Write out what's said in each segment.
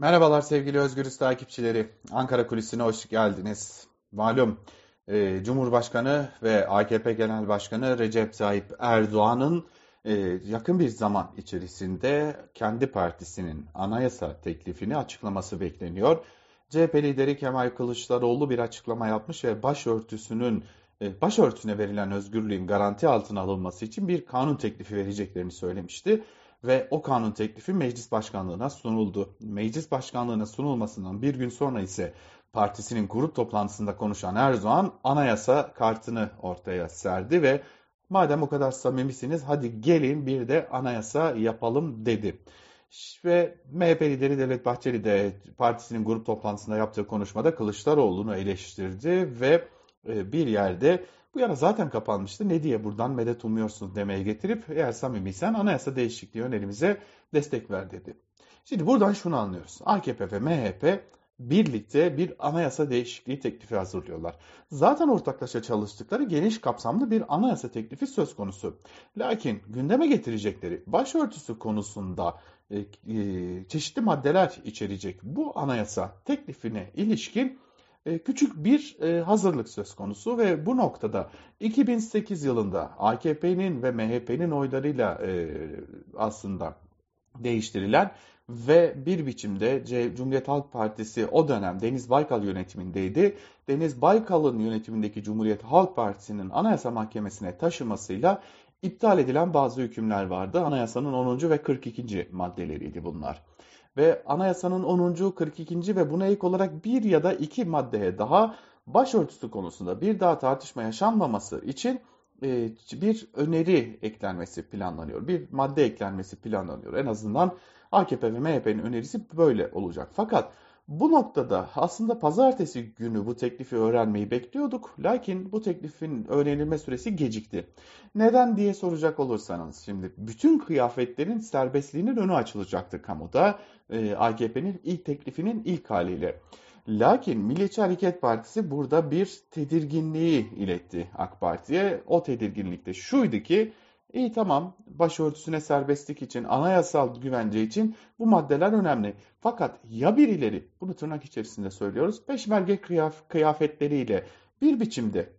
Merhabalar sevgili Özgürüz takipçileri. Ankara Kulisi'ne hoş geldiniz. Malum e, Cumhurbaşkanı ve AKP Genel Başkanı Recep Tayyip Erdoğan'ın e, yakın bir zaman içerisinde kendi partisinin anayasa teklifini açıklaması bekleniyor. CHP lideri Kemal Kılıçdaroğlu bir açıklama yapmış ve başörtüsünün e, başörtüne verilen özgürlüğün garanti altına alınması için bir kanun teklifi vereceklerini söylemişti ve o kanun teklifi meclis başkanlığına sunuldu. Meclis başkanlığına sunulmasından bir gün sonra ise partisinin grup toplantısında konuşan Erdoğan anayasa kartını ortaya serdi ve madem o kadar samimisiniz hadi gelin bir de anayasa yapalım dedi. Ve MHP lideri Devlet Bahçeli de partisinin grup toplantısında yaptığı konuşmada Kılıçdaroğlu'nu eleştirdi ve bir yerde bu yana zaten kapanmıştı. Ne diye buradan medet umuyorsunuz demeye getirip eğer samimiysen anayasa değişikliği önerimize destek ver dedi. Şimdi buradan şunu anlıyoruz. AKP ve MHP birlikte bir anayasa değişikliği teklifi hazırlıyorlar. Zaten ortaklaşa çalıştıkları geniş kapsamlı bir anayasa teklifi söz konusu. Lakin gündeme getirecekleri başörtüsü konusunda e, e, çeşitli maddeler içerecek bu anayasa teklifine ilişkin e, küçük bir e, hazırlık söz konusu ve bu noktada 2008 yılında AKP'nin ve MHP'nin oylarıyla e, aslında değiştirilen ve bir biçimde Cumhuriyet Halk Partisi o dönem Deniz Baykal yönetimindeydi. Deniz Baykal'ın yönetimindeki Cumhuriyet Halk Partisi'nin Anayasa Mahkemesi'ne taşımasıyla iptal edilen bazı hükümler vardı. Anayasanın 10. ve 42. maddeleriydi bunlar ve anayasanın 10. 42. ve buna ek olarak bir ya da iki maddeye daha başörtüsü konusunda bir daha tartışma yaşanmaması için e, bir öneri eklenmesi planlanıyor. Bir madde eklenmesi planlanıyor. En azından AKP ve MHP'nin önerisi böyle olacak. Fakat bu noktada aslında pazartesi günü bu teklifi öğrenmeyi bekliyorduk. Lakin bu teklifin öğrenilme süresi gecikti. Neden diye soracak olursanız şimdi bütün kıyafetlerin serbestliğinin önü açılacaktı kamuda e, AKP'nin ilk teklifinin ilk haliyle. Lakin Milliyetçi Hareket Partisi burada bir tedirginliği iletti AK Parti'ye. O tedirginlikte şuydu ki İyi tamam başörtüsüne serbestlik için, anayasal güvence için bu maddeler önemli. Fakat ya birileri, bunu tırnak içerisinde söylüyoruz, peşmerge kıyaf kıyafetleriyle bir biçimde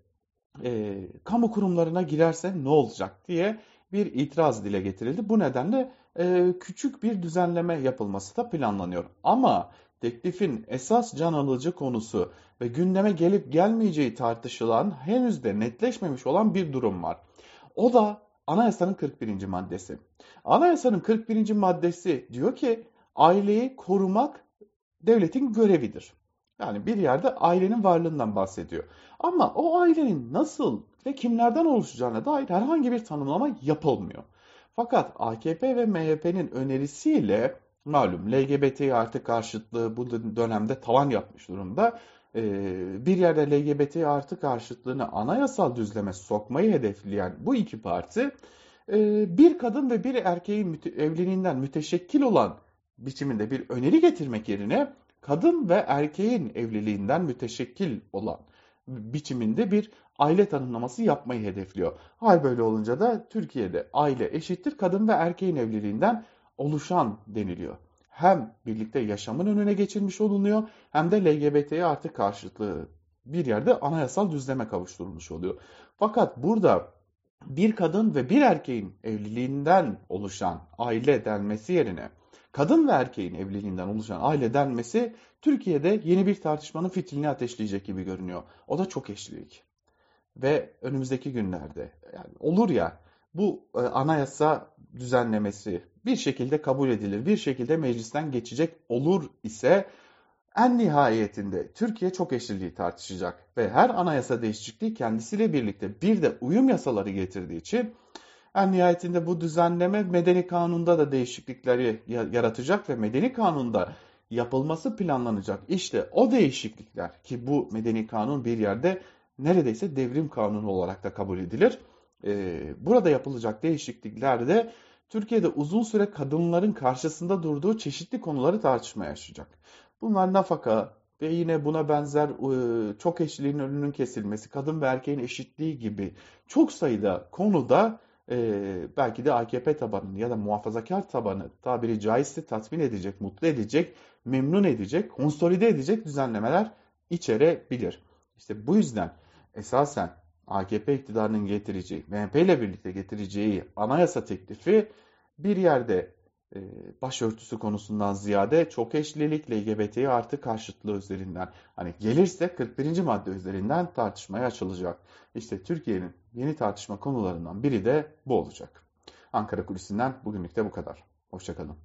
e, kamu kurumlarına girerse ne olacak diye bir itiraz dile getirildi. Bu nedenle e, küçük bir düzenleme yapılması da planlanıyor. Ama teklifin esas can alıcı konusu ve gündeme gelip gelmeyeceği tartışılan henüz de netleşmemiş olan bir durum var. O da Anayasanın 41. maddesi. Anayasanın 41. maddesi diyor ki aileyi korumak devletin görevidir. Yani bir yerde ailenin varlığından bahsediyor. Ama o ailenin nasıl ve kimlerden oluşacağına dair herhangi bir tanımlama yapılmıyor. Fakat AKP ve MHP'nin önerisiyle malum LGBT artı karşıtlığı bu dönemde tavan yapmış durumda. Ee, bir yerde LGBT artı karşıtlığını anayasal düzleme sokmayı hedefleyen bu iki parti e, bir kadın ve bir erkeğin evliliğinden müteşekkil olan biçiminde bir öneri getirmek yerine kadın ve erkeğin evliliğinden müteşekkil olan biçiminde bir aile tanımlaması yapmayı hedefliyor. Hal böyle olunca da Türkiye'de aile eşittir kadın ve erkeğin evliliğinden oluşan deniliyor hem birlikte yaşamın önüne geçilmiş olunuyor hem de LGBT'ye artık karşıtlığı bir yerde anayasal düzleme kavuşturulmuş oluyor. Fakat burada bir kadın ve bir erkeğin evliliğinden oluşan aile denmesi yerine kadın ve erkeğin evliliğinden oluşan aile denmesi Türkiye'de yeni bir tartışmanın fitilini ateşleyecek gibi görünüyor. O da çok eşlilik. Ve önümüzdeki günlerde yani olur ya bu e, anayasa düzenlemesi bir şekilde kabul edilir, bir şekilde meclisten geçecek olur ise en nihayetinde Türkiye çok eşliliği tartışacak ve her anayasa değişikliği kendisiyle birlikte bir de uyum yasaları getirdiği için en nihayetinde bu düzenleme medeni kanunda da değişiklikleri yaratacak ve medeni kanunda yapılması planlanacak. İşte o değişiklikler ki bu medeni kanun bir yerde neredeyse devrim kanunu olarak da kabul edilir. Burada yapılacak değişikliklerde Türkiye'de uzun süre kadınların karşısında durduğu çeşitli konuları tartışmaya açacak. Bunlar nafaka ve yine buna benzer e, çok eşliliğin önünün kesilmesi, kadın ve erkeğin eşitliği gibi çok sayıda konuda e, belki de AKP tabanını ya da muhafazakar tabanı tabiri caizse tatmin edecek, mutlu edecek memnun edecek, konsolide edecek düzenlemeler içerebilir. İşte bu yüzden esasen AKP iktidarının getireceği, MHP ile birlikte getireceği anayasa teklifi bir yerde e, başörtüsü konusundan ziyade çok eşlilik LGBT artı karşıtlığı üzerinden hani gelirse 41. madde üzerinden tartışmaya açılacak. İşte Türkiye'nin yeni tartışma konularından biri de bu olacak. Ankara Kulisi'nden bugünlük de bu kadar. Hoşçakalın.